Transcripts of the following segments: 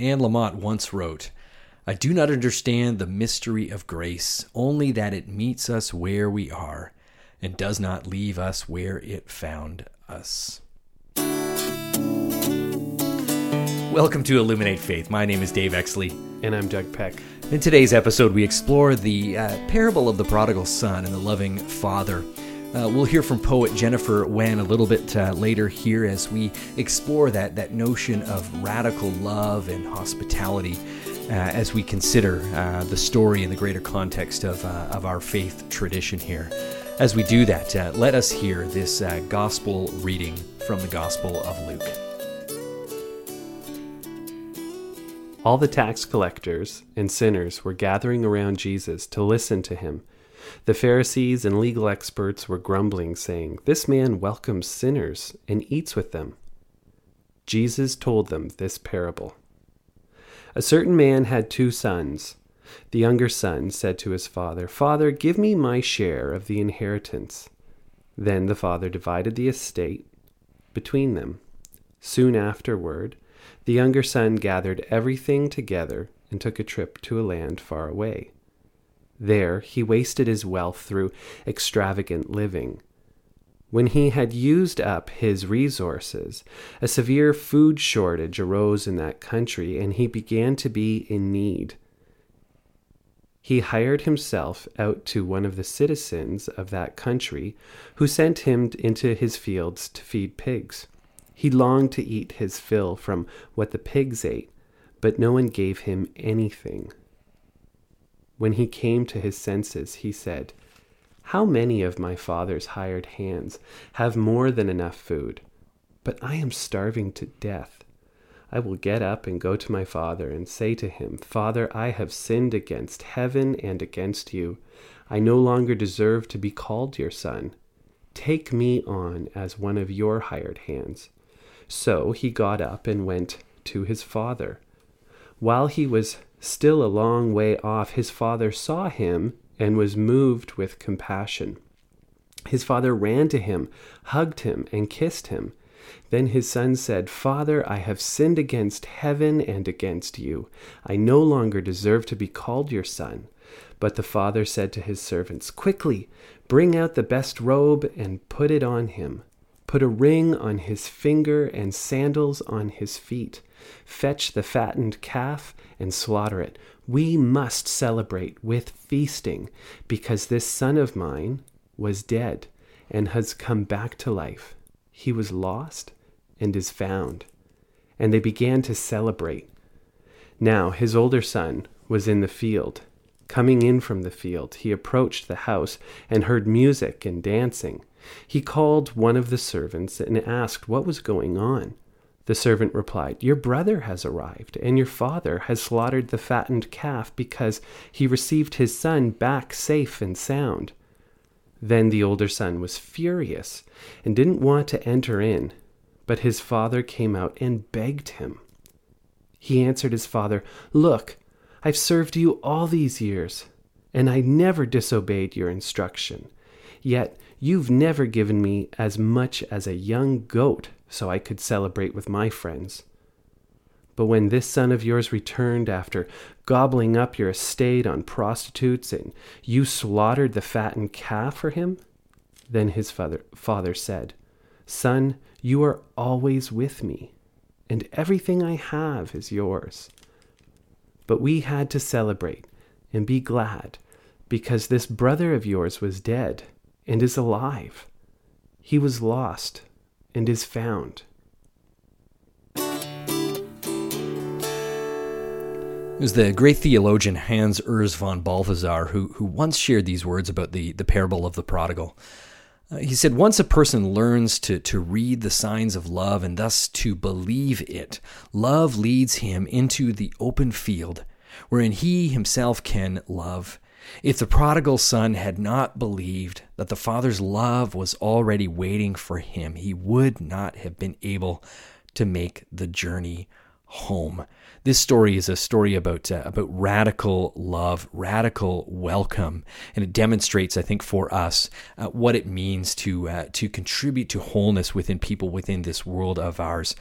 Anne Lamott once wrote, I do not understand the mystery of grace, only that it meets us where we are and does not leave us where it found us. Welcome to Illuminate Faith. My name is Dave Exley. And I'm Doug Peck. In today's episode, we explore the uh, parable of the prodigal son and the loving father. Uh, we'll hear from poet Jennifer Wenn a little bit uh, later here as we explore that, that notion of radical love and hospitality uh, as we consider uh, the story in the greater context of, uh, of our faith tradition here. As we do that, uh, let us hear this gospel reading from the Gospel of Luke. All the tax collectors and sinners were gathering around Jesus to listen to him. The Pharisees and legal experts were grumbling, saying, This man welcomes sinners and eats with them. Jesus told them this parable A certain man had two sons. The younger son said to his father, Father, give me my share of the inheritance. Then the father divided the estate between them. Soon afterward, the younger son gathered everything together and took a trip to a land far away. There he wasted his wealth through extravagant living. When he had used up his resources, a severe food shortage arose in that country, and he began to be in need. He hired himself out to one of the citizens of that country, who sent him into his fields to feed pigs. He longed to eat his fill from what the pigs ate, but no one gave him anything. When he came to his senses, he said, How many of my father's hired hands have more than enough food? But I am starving to death. I will get up and go to my father and say to him, Father, I have sinned against heaven and against you. I no longer deserve to be called your son. Take me on as one of your hired hands. So he got up and went to his father. While he was Still a long way off, his father saw him and was moved with compassion. His father ran to him, hugged him, and kissed him. Then his son said, Father, I have sinned against heaven and against you. I no longer deserve to be called your son. But the father said to his servants, Quickly, bring out the best robe and put it on him. Put a ring on his finger and sandals on his feet. Fetch the fattened calf and slaughter it. We must celebrate with feasting because this son of mine was dead and has come back to life. He was lost and is found. And they began to celebrate. Now his older son was in the field. Coming in from the field, he approached the house and heard music and dancing. He called one of the servants and asked what was going on. The servant replied, Your brother has arrived, and your father has slaughtered the fattened calf because he received his son back safe and sound. Then the older son was furious and didn't want to enter in, but his father came out and begged him. He answered his father, Look, I've served you all these years, and I never disobeyed your instruction. Yet you've never given me as much as a young goat so I could celebrate with my friends. But when this son of yours returned after gobbling up your estate on prostitutes, and you slaughtered the fattened calf for him, then his father, father said, Son, you are always with me, and everything I have is yours. But we had to celebrate and be glad, because this brother of yours was dead and is alive. He was lost and is found. It was the great theologian Hans Urs von Balthasar who, who once shared these words about the, the parable of the prodigal. Uh, he said, Once a person learns to, to read the signs of love and thus to believe it, love leads him into the open field wherein he himself can love if the prodigal son had not believed that the father's love was already waiting for him, he would not have been able to make the journey home. This story is a story about uh, about radical love, radical welcome, and it demonstrates, I think, for us uh, what it means to uh, to contribute to wholeness within people within this world of ours.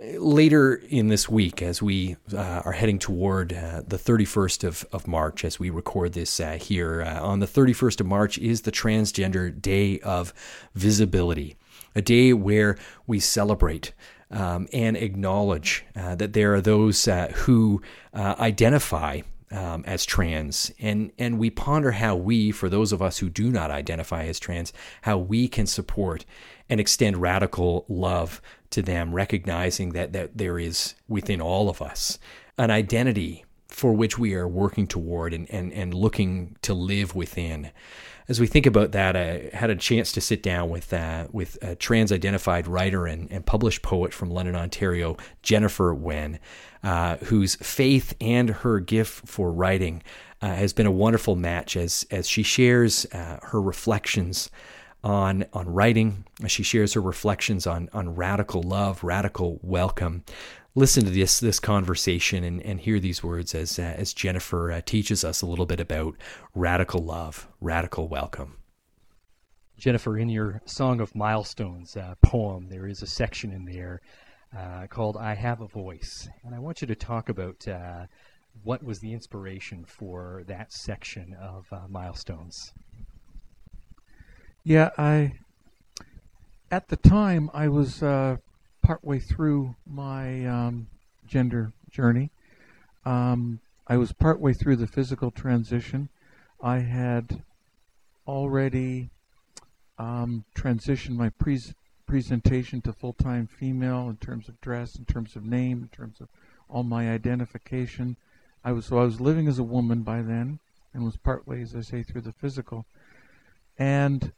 Later in this week, as we uh, are heading toward uh, the 31st of, of March, as we record this uh, here, uh, on the 31st of March is the Transgender Day of Visibility, a day where we celebrate. Um, and acknowledge uh, that there are those uh, who identify um, as trans, and and we ponder how we, for those of us who do not identify as trans, how we can support and extend radical love to them, recognizing that, that there is within all of us an identity for which we are working toward and, and, and looking to live within. As we think about that, I had a chance to sit down with uh, with a trans-identified writer and, and published poet from London, Ontario, Jennifer Wenn, uh, whose faith and her gift for writing uh, has been a wonderful match as as she shares uh, her reflections on on writing. She shares her reflections on on radical love, radical welcome. Listen to this this conversation and, and hear these words as uh, as Jennifer uh, teaches us a little bit about radical love, radical welcome. Jennifer, in your Song of Milestones uh, poem, there is a section in there uh, called "I Have a Voice," and I want you to talk about uh, what was the inspiration for that section of uh, Milestones. Yeah, I. At the time, I was uh, partway through my um, gender journey. Um, I was partway through the physical transition. I had already um, transitioned my pre- presentation to full time female in terms of dress, in terms of name, in terms of all my identification. I was so I was living as a woman by then, and was partway, as I say, through the physical. And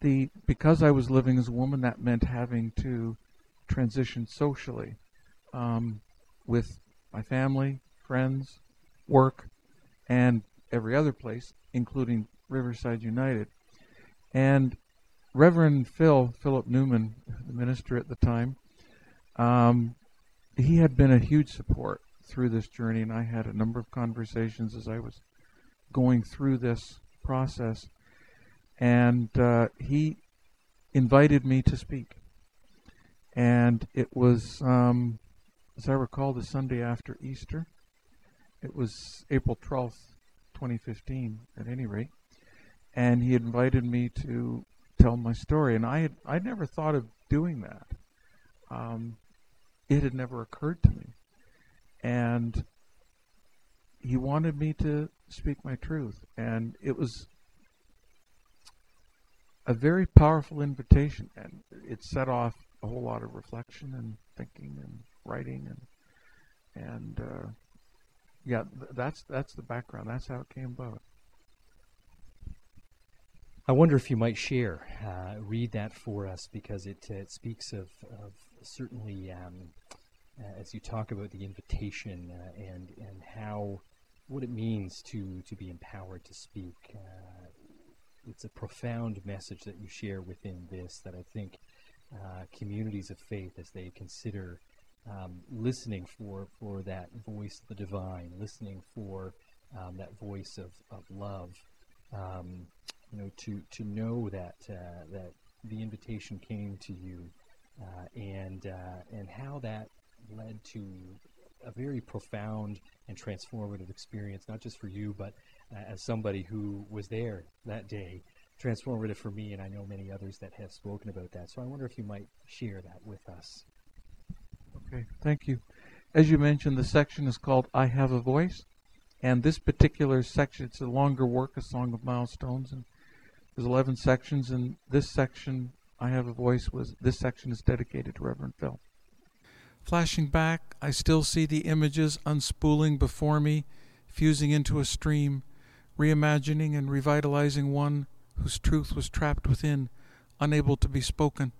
the because I was living as a woman, that meant having to transition socially um, with my family, friends, work, and every other place, including Riverside United. And Reverend Phil, Philip Newman, the minister at the time, um, he had been a huge support through this journey, and I had a number of conversations as I was going through this process and uh, he invited me to speak. And it was, um, as I recall, the Sunday after Easter. It was April 12th, 2015, at any rate. And he invited me to tell my story. And I had I'd never thought of doing that. Um, it had never occurred to me. And he wanted me to speak my truth. And it was a very powerful invitation, and it set off a whole lot of reflection and thinking and writing and and uh, yeah, th- that's that's the background. That's how it came about. I wonder if you might share, uh, read that for us because it, uh, it speaks of, of certainly um, uh, as you talk about the invitation uh, and and how what it means to to be empowered to speak. Uh, it's a profound message that you share within this that I think uh, communities of faith, as they consider um, listening for for that voice of the divine, listening for um, that voice of, of love, um, you know, to to know that uh, that the invitation came to you, uh, and uh, and how that led to a very profound and transformative experience, not just for you, but as somebody who was there that day, transformative for me, and I know many others that have spoken about that. So I wonder if you might share that with us. Okay, thank you. As you mentioned, the section is called I Have a Voice, and this particular section, it's a longer work, a Song of Milestones, and there's 11 sections, and this section, I Have a Voice, was this section is dedicated to Reverend Phil. Flashing back, I still see the images unspooling before me, fusing into a stream, reimagining and revitalizing one whose truth was trapped within, unable to be spoken,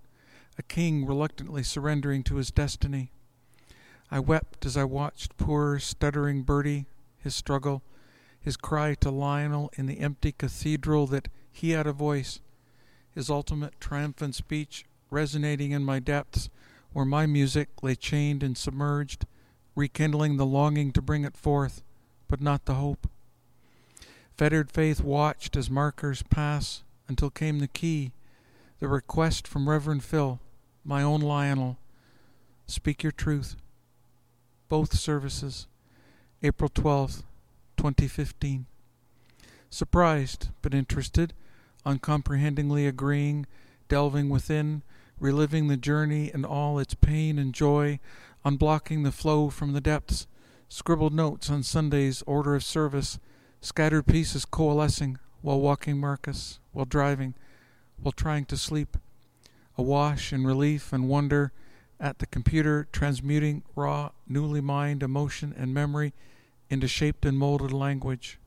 a king reluctantly surrendering to his destiny. I wept as I watched poor, stuttering Bertie, his struggle, his cry to Lionel in the empty cathedral that he had a voice, his ultimate triumphant speech resonating in my depths where my music lay chained and submerged, rekindling the longing to bring it forth, but not the hope. Fettered faith watched as markers pass until came the key, the request from Reverend Phil, my own Lionel, Speak Your Truth. Both services, April 12th, 2015. Surprised but interested, uncomprehendingly agreeing, delving within, reliving the journey and all its pain and joy, unblocking the flow from the depths, scribbled notes on Sunday's order of service, scattered pieces coalescing while walking Marcus, while driving, while trying to sleep, awash in relief and wonder at the computer transmuting raw, newly mined emotion and memory into shaped and molded language.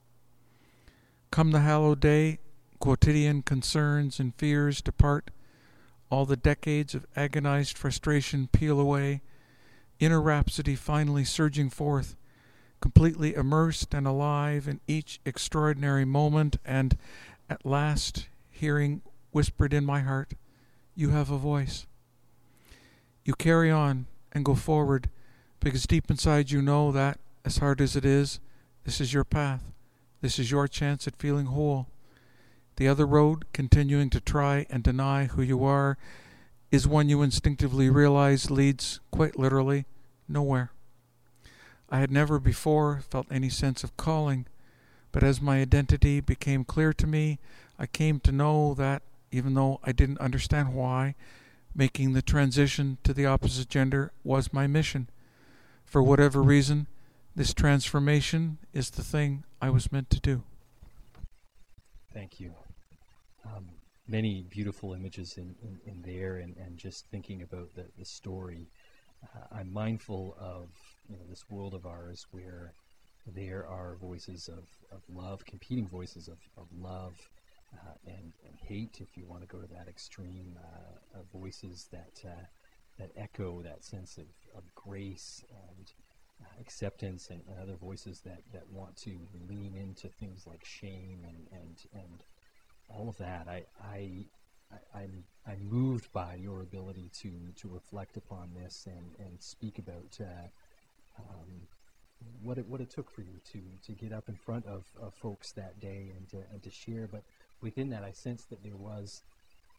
Come the hallowed day, quotidian concerns and fears depart, all the decades of agonized frustration peel away, inner rhapsody finally surging forth, completely immersed and alive in each extraordinary moment, and at last hearing whispered in my heart, You have a voice. You carry on and go forward because deep inside you know that, as hard as it is, this is your path. This is your chance at feeling whole. The other road, continuing to try and deny who you are, is one you instinctively realize leads, quite literally, nowhere. I had never before felt any sense of calling, but as my identity became clear to me, I came to know that, even though I didn't understand why, making the transition to the opposite gender was my mission. For whatever reason, this transformation is the thing I was meant to do. Thank you. Um, many beautiful images in, in, in there, and, and, just thinking about the, the story. Uh, I'm mindful of you know, this world of ours where there are voices of, of love, competing voices of, of love uh, and, and, hate, if you want to go to that extreme, uh, voices that, uh, that echo that sense of, of grace and uh, acceptance, and, and, other voices that, that want to lean into things like shame and, and, and all of that. I, I, I'm, I'm moved by your ability to, to reflect upon this and, and speak about uh, um, what it what it took for you to to get up in front of, of folks that day and to, and to share. But within that, I sensed that there was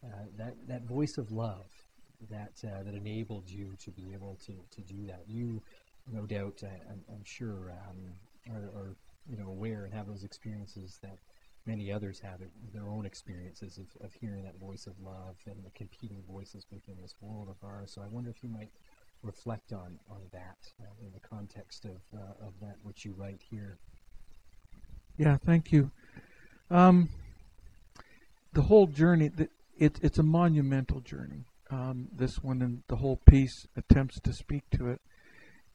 uh, that that voice of love that uh, that enabled you to be able to, to do that. You, no doubt, uh, I'm, I'm, sure, um, are, are, you know aware and have those experiences that many others have it, their own experiences of, of hearing that voice of love and the competing voices within this world of ours. So I wonder if you might reflect on, on that uh, in the context of, uh, of that which you write here. Yeah, thank you. Um, the whole journey, the, it, it's a monumental journey. Um, this one and the whole piece attempts to speak to it.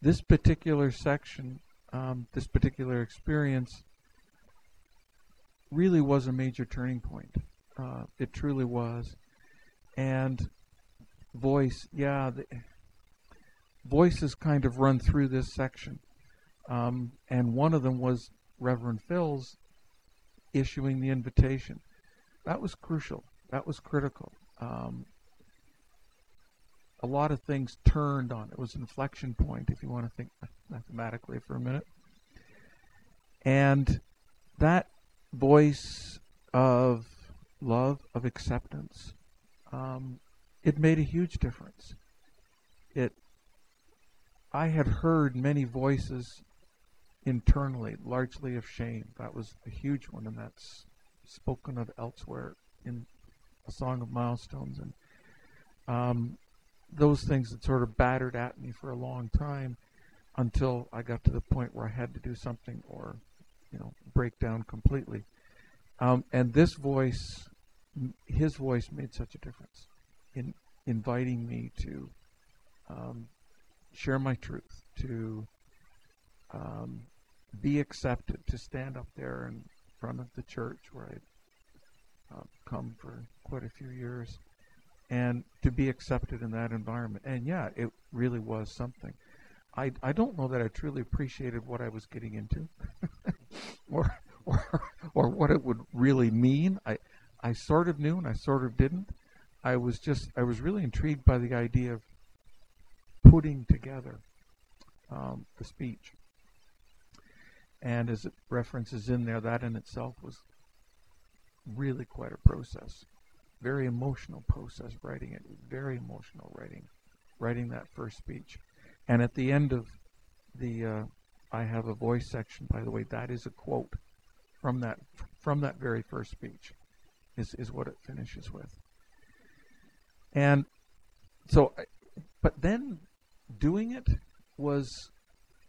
This particular section, um, this particular experience, really was a major turning point. Uh, it truly was. And voice, yeah, the, voices kind of run through this section. Um, and one of them was Reverend Phil's issuing the invitation. That was crucial. That was critical. Um, a lot of things turned on. It was an inflection point, if you want to think mathematically for a minute. And that voice of love, of acceptance, um, it made a huge difference. It I had heard many voices internally, largely of shame. That was a huge one, and that's spoken of elsewhere in a song of milestones. And um, those things that sort of battered at me for a long time until I got to the point where I had to do something or, you know, break down completely. Um, and this voice, his voice, made such a difference in inviting me to um, share my truth, to um, be accepted, to stand up there in front of the church where I've uh, come for quite a few years, and to be accepted in that environment. And yeah, it really was something. I, I don't know that I truly appreciated what I was getting into, or, or or what it would really mean. I I sort of knew and I sort of didn't. I was just I was really intrigued by the idea of putting together um, the speech. And as it references in there, that in itself was really quite a process. Very emotional process writing it. Very emotional writing. writing that first speech. And at the end of the uh, I have a voice section, by the way, that is a quote from that from that very first speech, is is what it finishes with. And so, but then doing it was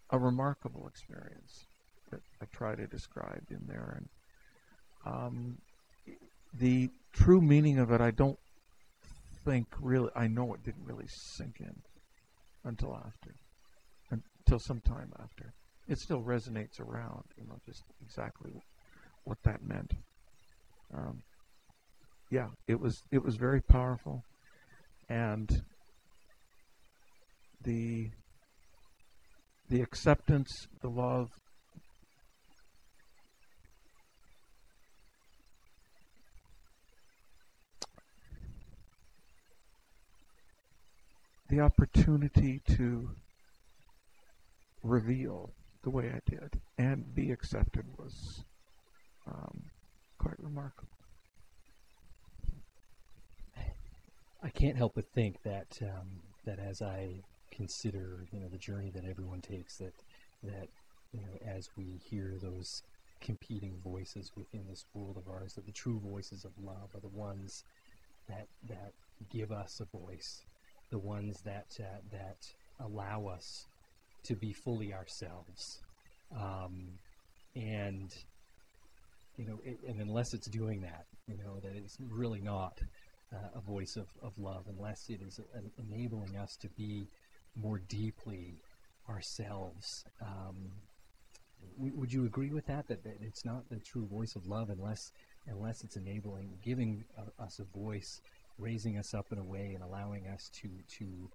a remarkable experience that I try to describe in there, and um, the true meaning of it, I don't think really. I know it didn't really sink in until after, until some time after. It still resonates around, you know, just exactly what that meant. Um, yeah, it was it was very powerful, and the the acceptance, the love, the opportunity to reveal the way I did and be accepted was um, quite remarkable. I can't help but think that um, that as I consider you know the journey that everyone takes, that that you know as we hear those competing voices within this world of ours, that the true voices of love are the ones that that give us a voice, the ones that uh, that allow us to be fully ourselves, um, and you know, it, and unless it's doing that, you know, that it's really not uh, a voice of, of love, unless it is a, a enabling us to be more deeply ourselves. Um, w- would you agree with that, that? That it's not the true voice of love unless unless it's enabling, giving uh, us a voice, raising us up in a way, and allowing us to to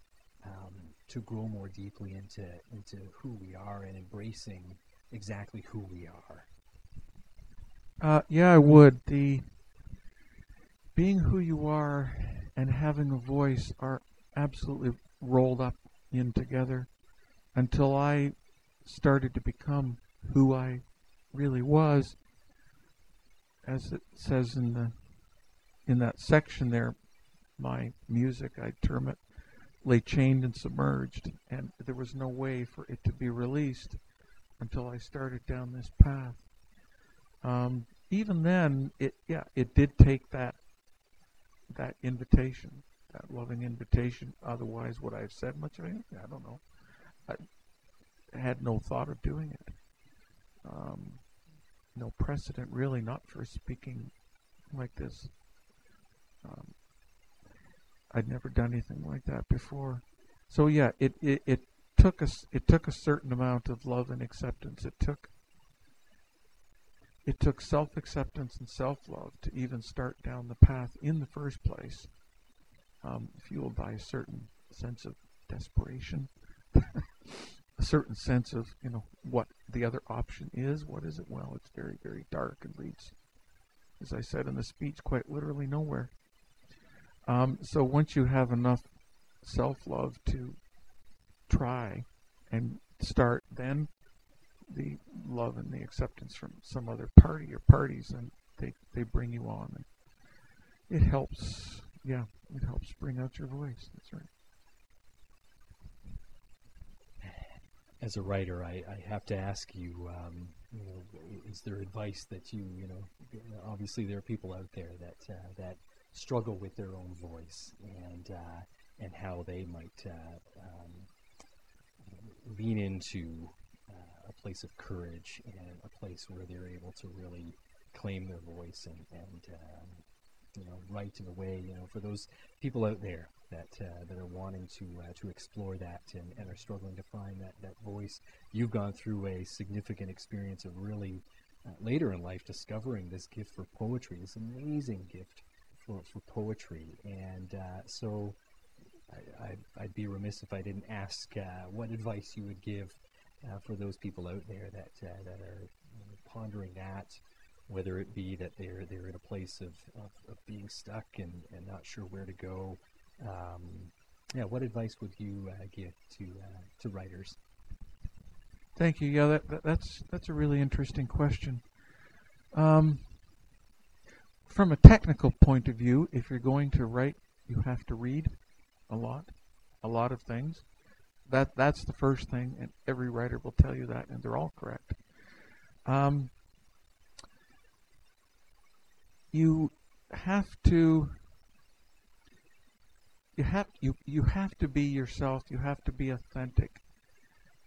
um, to grow more deeply into into who we are and embracing exactly who we are. Uh, yeah, I would. The being who you are and having a voice are absolutely rolled up in together until I started to become who I really was. As it says in the in that section there, my music, I term it, lay chained and submerged, and there was no way for it to be released until I started down this path. Um, even then, it yeah, it did take that that invitation, that loving invitation. Otherwise, would I have said much of anything? I don't know. I had no thought of doing it. Um, no precedent, really, not for speaking like this. Um, I'd never done anything like that before. So yeah, it, it, it took us it took a certain amount of love and acceptance. It took it took self acceptance and self love to even start down the path in the first place, um, fueled by a certain sense of desperation, a certain sense of, you know, what the other option is. What is it? Well, it's very, very dark and leads, as I said in the speech, quite literally nowhere. Um, so once you have enough self love to try and start, then the love and the acceptance from some other party or parties, and they they bring you on, it helps. Yeah, it helps bring out your voice. That's right. As a writer, I, I have to ask you, um, you know, is there advice that you, you know, obviously there are people out there that uh, that struggle with their own voice and uh, and how they might uh, um, lean into a place of courage and a place where they're able to really claim their voice and, and um, you know write in a way you know for those people out there that uh, that are wanting to uh, to explore that and, and are struggling to find that that voice you've gone through a significant experience of really uh, later in life discovering this gift for poetry this amazing gift for, for poetry. And uh, so I, would be remiss if I didn't ask uh, what advice you would give uh, for those people out there that that are you know, pondering that, whether it be that they're they're in a place of, of, of being stuck and, and not sure where to go. Um, yeah, what advice would you uh, give to uh, to writers? Thank you. Yeah, that, that, that's that's a really interesting question. Um, from a technical point of view, if you're going to write, you have to read a lot, a lot of things. That that's the first thing, and every writer will tell you that, and they're all correct. Um, you have to you have you you have to be yourself. You have to be authentic.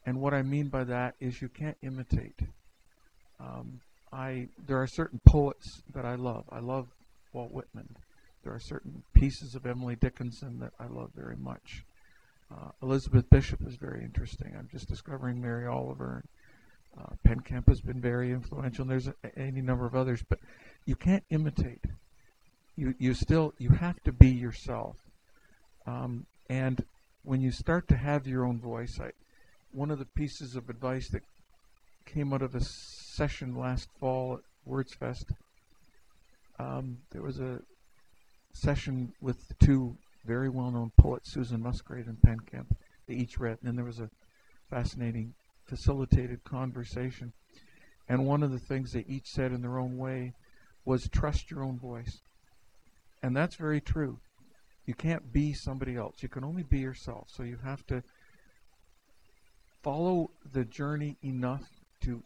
And what I mean by that is you can't imitate. Um, I there are certain poets that I love. I love Walt Whitman. There are certain pieces of Emily Dickinson that I love very much. Uh, Elizabeth Bishop is very interesting. I'm just discovering Mary Oliver. Uh, Kemp has been very influential, and there's a, any number of others. But you can't imitate. You you still you have to be yourself. Um, and when you start to have your own voice, I, one of the pieces of advice that came out of a session last fall at WordsFest, um, there was a session with two very well-known poets, Susan Musgrave and Penn Kemp. They each read, and then there was a fascinating facilitated conversation. And one of the things they each said in their own way was trust your own voice. And that's very true. You can't be somebody else. You can only be yourself. So you have to follow the journey enough to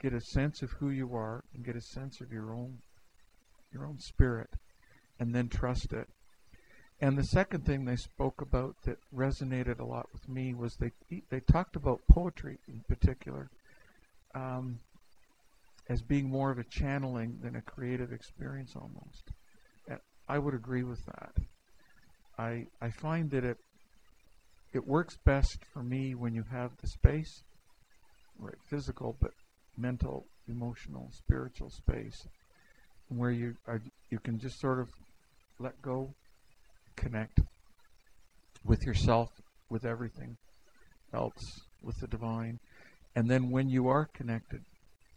get a sense of who you are and get a sense of your own your own spirit and then trust it. And the second thing they spoke about that resonated a lot with me was they they talked about poetry in particular um, as being more of a channeling than a creative experience almost. I would agree with that. I I find that it it works best for me when you have the space, right, physical but mental, emotional, spiritual space, where you are you can just sort of let go, connect with yourself, with everything else, with the divine, and then when you are connected,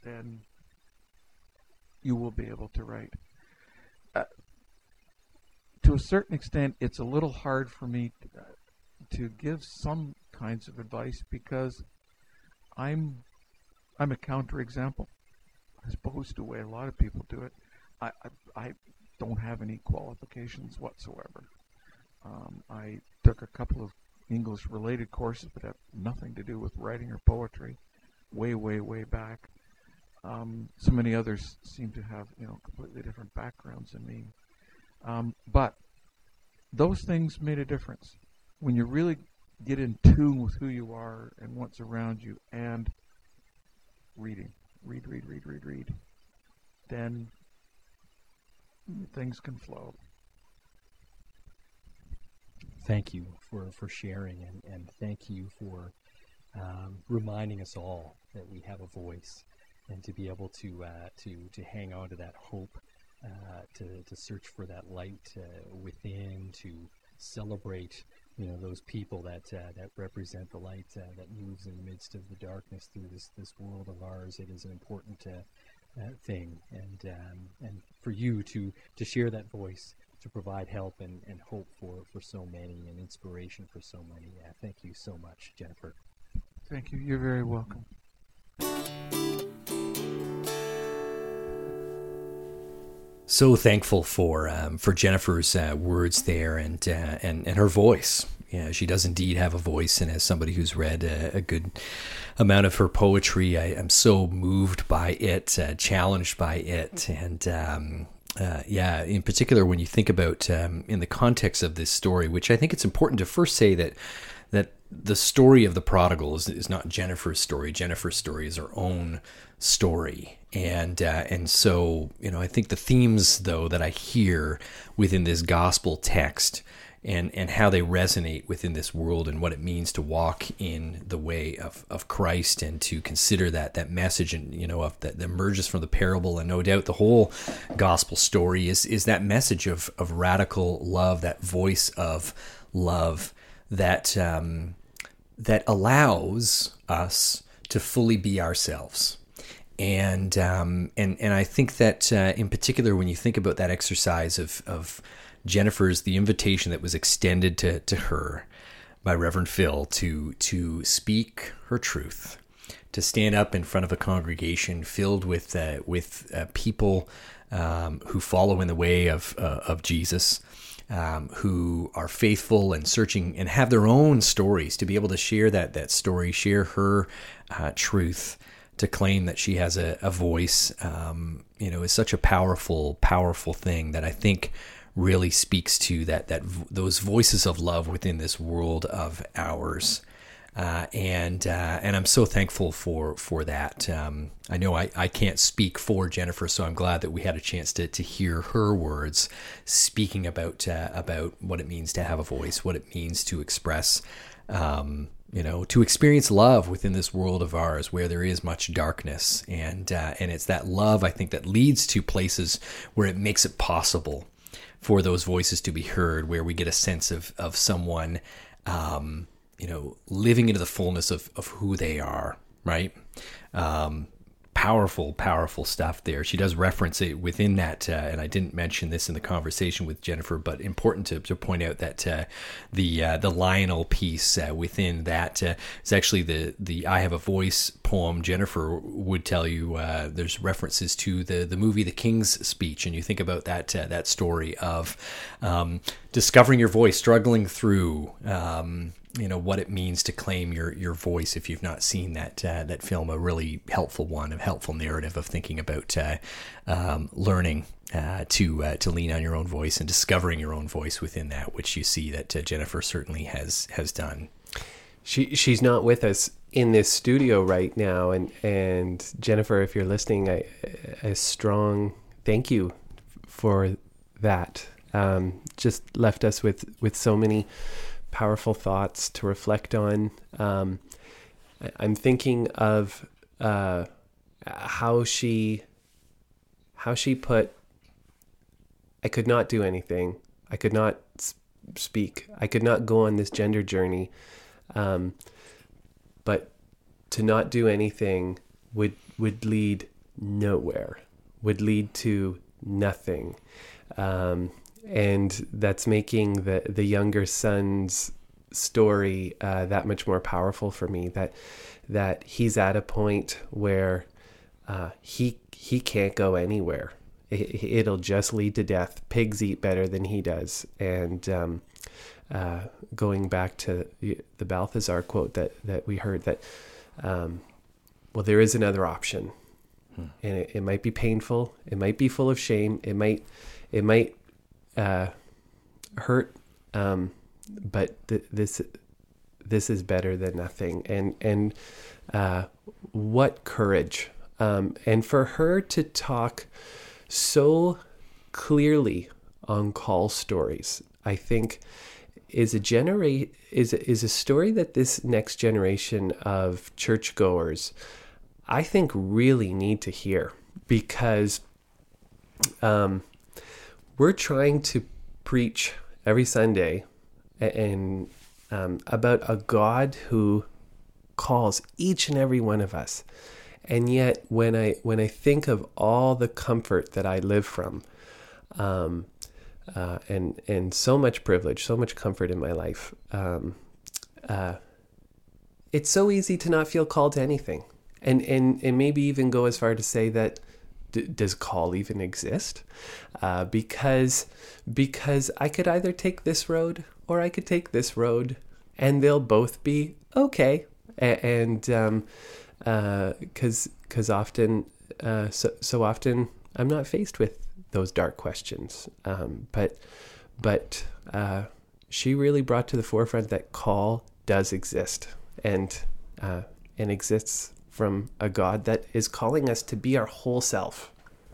then you will be able to write. Uh, to a certain extent, it's a little hard for me to, uh, to give some kinds of advice because I'm I'm a counterexample as opposed to the way a lot of people do it. I I, I don't have any qualifications whatsoever. Um, I took a couple of English related courses, but have nothing to do with writing or poetry. Way, way, way back. Um, so many others seem to have you know completely different backgrounds than me. Um, but those things made a difference. When you really get in tune with who you are and what's around you and reading, read, read, read, read, read, then things can flow. Thank you for, for sharing and, and thank you for um, reminding us all that we have a voice and to be able to uh, to to hang on to that hope uh, to, to search for that light uh, within, to celebrate, you know, those people that uh, that represent the light uh, that moves in the midst of the darkness through this this world of ours. It is an important uh, thing, and um, and for you to to share that voice, to provide help and, and hope for for so many, and inspiration for so many. thank you so much, Jennifer. Thank you. You're very welcome. so thankful for um, for Jennifer's uh, words there and uh, and and her voice. Yeah, she does indeed have a voice, and as somebody who's read a, a good amount of her poetry, I am so moved by it, uh, challenged by it, and um, uh, yeah, in particular when you think about um, in the context of this story, which I think it's important to first say that that the story of the prodigal is, is not Jennifer's story. Jennifer's story is her own story, and uh, and so you know I think the themes though that I hear within this gospel text and and how they resonate within this world and what it means to walk in the way of, of Christ and to consider that that message and you know of that, that emerges from the parable. And no doubt the whole gospel story is is that message of of radical love that voice of love that um, that allows us to fully be ourselves. And um, and and I think that uh, in particular, when you think about that exercise of of Jennifer's, the invitation that was extended to to her by Reverend Phil to to speak her truth, to stand up in front of a congregation filled with uh, with uh, people um, who follow in the way of uh, of Jesus, um, who are faithful and searching and have their own stories to be able to share that that story, share her uh, truth, to claim that she has a, a voice, um, you know, is such a powerful, powerful thing that I think really speaks to that that those voices of love within this world of ours. Uh, and uh, and I'm so thankful for for that. Um, I know I, I can't speak for Jennifer, so I'm glad that we had a chance to, to hear her words speaking about uh, about what it means to have a voice, what it means to express, um, you know, to experience love within this world of ours where there is much darkness, and uh, and it's that love I think that leads to places where it makes it possible for those voices to be heard, where we get a sense of of someone. Um, you know, living into the fullness of, of who they are, right? Um, powerful, powerful stuff there. She does reference it within that, uh, and I didn't mention this in the conversation with Jennifer, but important to, to point out that uh, the uh, the Lionel piece uh, within that uh, is actually the the I Have a Voice poem. Jennifer would tell you uh, there's references to the the movie The King's Speech, and you think about that that story of um, discovering your voice, struggling through. Um, you know what it means to claim your your voice if you've not seen that uh, that film a really helpful one a helpful narrative of thinking about uh, um, learning uh, to uh, to lean on your own voice and discovering your own voice within that which you see that uh, Jennifer certainly has has done she she's not with us in this studio right now and and Jennifer if you're listening I, a strong thank you for that um, just left us with with so many powerful thoughts to reflect on. Um, I'm thinking of uh, how she how she put I could not do anything. I could not speak. I could not go on this gender journey. Um, but to not do anything would would lead nowhere. Would lead to nothing. Um, and that's making the the younger son's story uh, that much more powerful for me. That that he's at a point where uh, he he can't go anywhere. It, will just lead to death. Pigs eat better than he does, and um, uh, going back to the Balthasar quote that that we heard that um, well there is another option, hmm. and it, it might be painful. It might be full of shame. It might it might uh, hurt, um, but th- this this is better than nothing. And and uh, what courage! Um, and for her to talk so clearly on call stories, I think is a generate is is a story that this next generation of churchgoers, I think, really need to hear because. Um, we're trying to preach every Sunday and um, about a God who calls each and every one of us. And yet, when I when I think of all the comfort that I live from, um, uh, and and so much privilege, so much comfort in my life, um, uh, it's so easy to not feel called to anything, and and and maybe even go as far to say that D- does call even exist? Uh, because because I could either take this road or I could take this road, and they'll both be okay. A- and um, because uh, because often uh, so so often I'm not faced with those dark questions. Um, but but uh, she really brought to the forefront that call does exist and uh, and exists from a God that is calling us to be our whole self.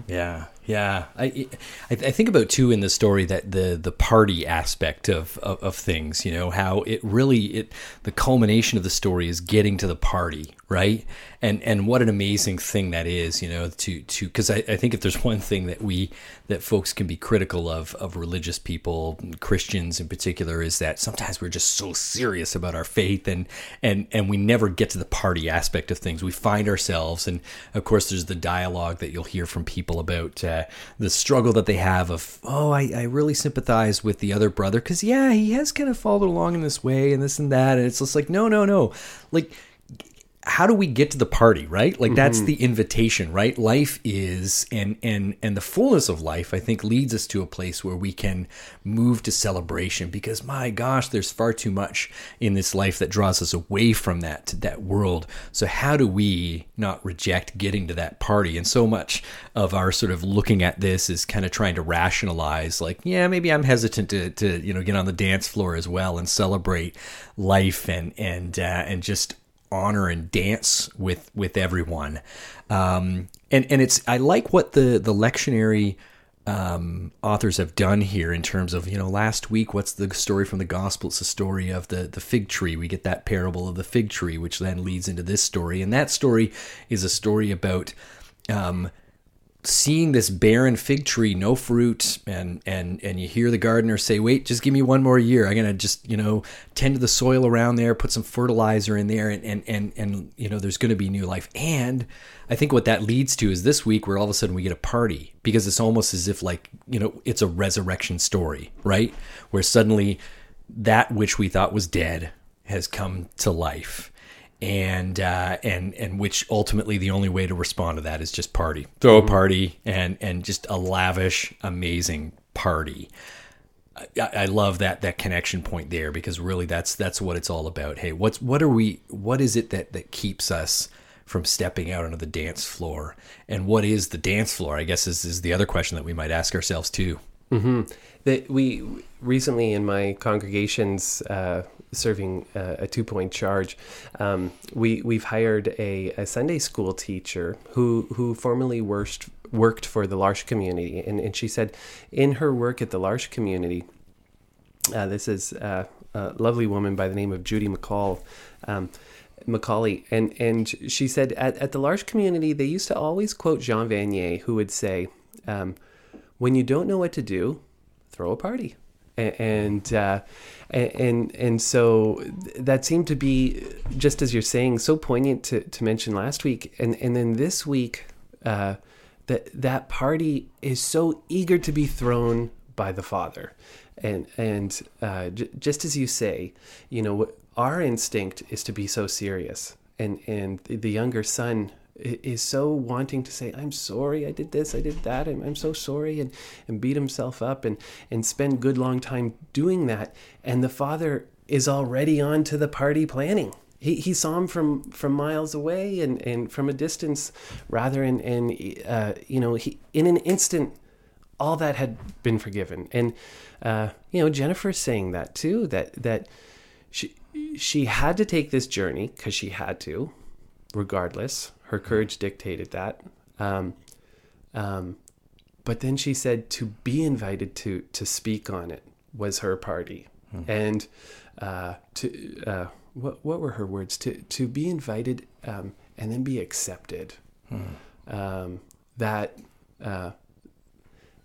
Yeah, yeah. I, I, think about too in the story that the the party aspect of, of, of things. You know how it really it the culmination of the story is getting to the party, right? And and what an amazing thing that is. You know to to because I, I think if there's one thing that we that folks can be critical of of religious people, Christians in particular, is that sometimes we're just so serious about our faith and and and we never get to the party aspect of things. We find ourselves, and of course, there's the dialogue that you'll hear from people about uh, the struggle that they have of oh, I, I really sympathize with the other brother because yeah, he has kind of followed along in this way and this and that, and it's just like no, no, no, like how do we get to the party right? Like that's the invitation right? Life is and and and the fullness of life i think leads us to a place where we can move to celebration because my gosh there's far too much in this life that draws us away from that that world. So how do we not reject getting to that party? And so much of our sort of looking at this is kind of trying to rationalize like yeah maybe i'm hesitant to to you know get on the dance floor as well and celebrate life and and uh, and just honor and dance with with everyone. Um, and and it's I like what the the lectionary um, authors have done here in terms of you know last week what's the story from the gospel? It's the story of the the fig tree. We get that parable of the fig tree which then leads into this story. And that story is a story about um, seeing this barren fig tree, no fruit, and and and you hear the gardener say, "Wait, just give me one more year. I'm gonna just you know tend to the soil around there, put some fertilizer in there, and and and, and you know there's to be new life." And I think what that leads to is this week where all of a sudden we get a party because it's almost as if like you know it's a resurrection story, right? Where suddenly that which we thought was dead has come to life and uh, and and which ultimately the only way to respond to that is just party, throw a party, and and just a lavish, amazing party. I, I love that that connection point there because really that's that's what it's all about. Hey, what's what are we? What is it that that keeps us from stepping out onto the dance floor? And what is the dance floor? I guess is is the other question that we might ask ourselves too. Mm-hmm. That we recently in my congregations uh, serving uh, a two point charge, um, we we've hired a, a Sunday school teacher who who formerly worked worked for the L'Arche community, and, and she said in her work at the L'Arche community, uh, this is uh, a lovely woman by the name of Judy McCall. Um, Macaulay, and and she said at, at the L'Arche community they used to always quote Jean Vanier, who would say, um, "When you don't know what to do, throw a party." and uh, and and so that seemed to be just as you're saying so poignant to, to mention last week. And and then this week uh, that that party is so eager to be thrown by the father. And and uh, j- just as you say you know our instinct is to be so serious. And and the younger son is so wanting to say, I'm sorry, I did this, I did that, I'm, I'm so sorry, and, and beat himself up and, and spend good long time doing that. And the father is already on to the party planning. He, he saw him from, from miles away and, and from a distance rather and, and uh, you know, he, in an instant, all that had been forgiven. And, uh, you know, Jennifer's saying that too, that, that she, she had to take this journey because she had to, regardless her courage dictated that. Um, um, but then she said to be invited to to speak on it was her party, hmm. and uh, to uh, what what were her words to to be invited um, and then be accepted. Hmm. Um, that uh,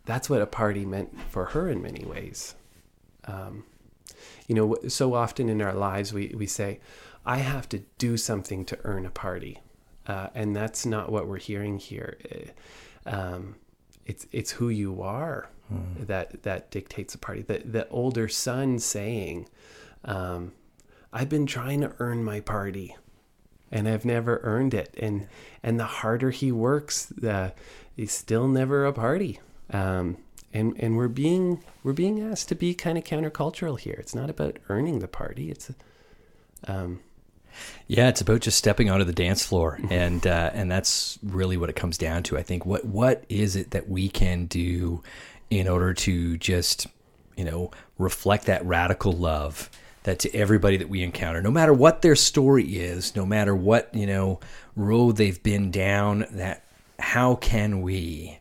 that's what a party meant for her in many ways. Um, you know, so often in our lives we we say, "I have to do something to earn a party." Uh, and that's not what we're hearing here. Uh, um, it's it's who you are hmm. that that dictates the party. The the older son saying, um, "I've been trying to earn my party, and I've never earned it." And and the harder he works, the he's still never a party. Um, and and we're being we're being asked to be kind of countercultural here. It's not about earning the party. It's um, yeah, it's about just stepping onto the dance floor, and uh, and that's really what it comes down to. I think what what is it that we can do in order to just you know reflect that radical love that to everybody that we encounter, no matter what their story is, no matter what you know road they've been down, that how can we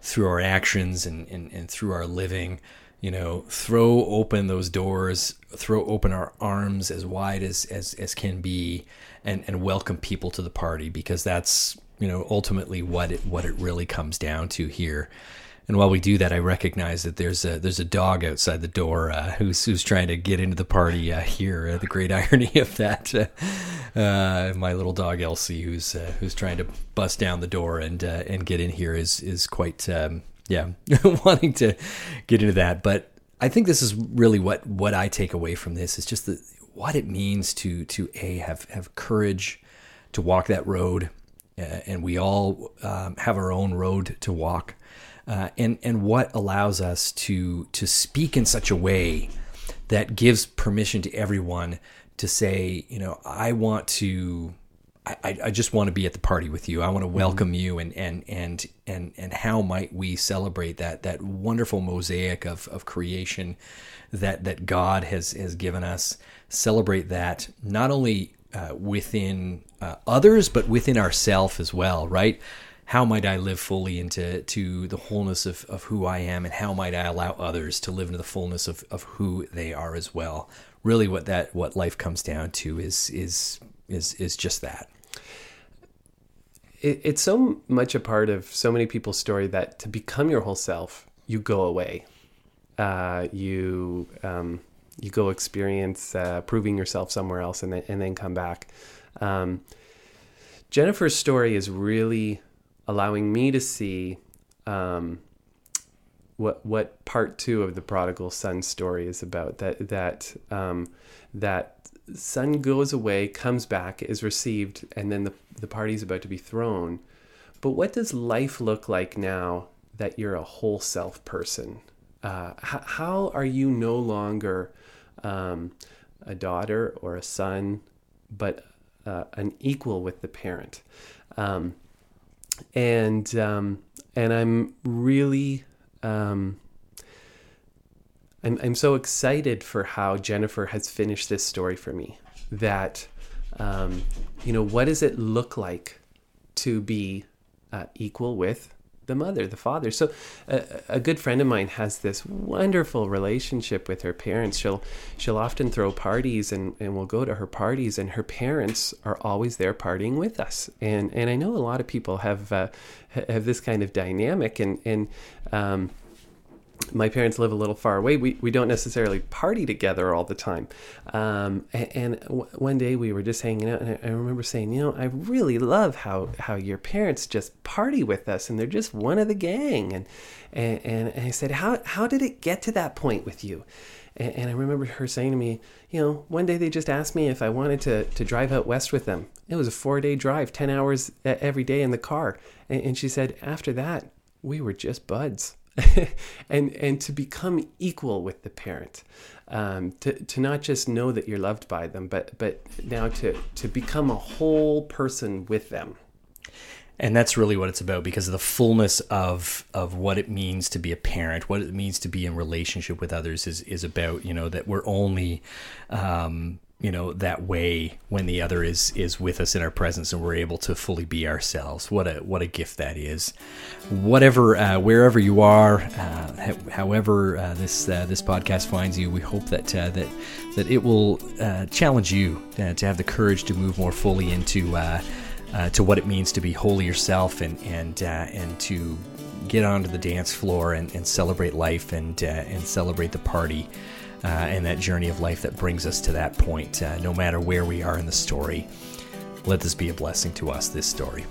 through our actions and, and, and through our living you know, throw open those doors, throw open our arms as wide as as, as can be, and and welcome people to the party because that's you know ultimately what it what it really comes down to here. And while we do that, I recognize that there's a there's a dog outside the door uh, who's who's trying to get into the party uh, here. Uh, the great irony of that, uh, uh, my little dog Elsie, who's uh, who's trying to bust down the door and and get in here, is is quite um, yeah, wanting to get into that. But I think this is really what what I take away from this is just the what it means to to a have have courage to walk that road, uh, and we all um, have our own road to walk. Uh, and and what allows us to to speak in such a way that gives permission to everyone to say, you know, I want to I, I just want to be at the party with you. I want to mm-hmm. welcome mm-hmm. you and, and and and and how might we celebrate that that wonderful mosaic of, of creation that that God has has given us. Celebrate that not only uh, within uh, others but within ourself as well, right? How might I live fully into to the wholeness of, of who I am, and how might I allow others to live into the fullness of, of who they are as well? Really, what that what life comes down to is is is is just that it, it's so much a part of so many people's story that to become your whole self, you go away. Uh, you um, you go experience uh, proving yourself somewhere else, and then and then come back. Um, Jennifer's story is really allowing me to see um, what what part two of the prodigal son story is about. That that um, that son goes away, comes back, is received, and then the, the party's about to be thrown. But what does life look like now that you're a whole self person? Uh, h- how are you no longer um, a daughter or a son, but uh, an equal with the parent? Um, and um, and I'm really um, I'm, I'm so excited for how Jennifer has finished this story for me. That, um, you know, what does it look like to be uh, equal with the mother, the father. So, uh, a good friend of mine has this wonderful relationship with her parents. She'll she'll often throw parties, and, and we'll go to her parties, and her parents are always there partying with us. And and I know a lot of people have uh, have this kind of dynamic, and and um, my parents live a little far away. We, we don't necessarily party together all the time. Um, and, and w- one day we were just hanging out, and I, I, remember saying, you know, I really love how, how your parents just party with us, and they're just one of the gang. And and, and I said, how how did it get to that point with you? And, and I remember her saying to me, you know, one day they just asked me if I wanted to to drive out west with them. It was a four day drive, ten hours every day in the car, and, and she said after that we were just buds. and and to become equal with the parent, um, to to not just know that you're loved by them, but but now to to become a whole person with them. And that's really what it's about because of the fullness of of what it means to be a parent, what it means to be in relationship with others is is about you know that we're only um, you know that way when the other is is with us in our presence and we're able to fully be ourselves. What a what a gift that is. Whatever uh, wherever you are uh, however uh, this uh, this podcast finds you we hope that uh, that that it will uh, challenge you to have the courage to move more fully into to what it means to be wholly yourself and and and to get onto the dance floor and, and celebrate life and and celebrate the party uh, and that journey of life that brings us to that point, uh, no matter where we are in the story. Let this be a blessing to us, this story.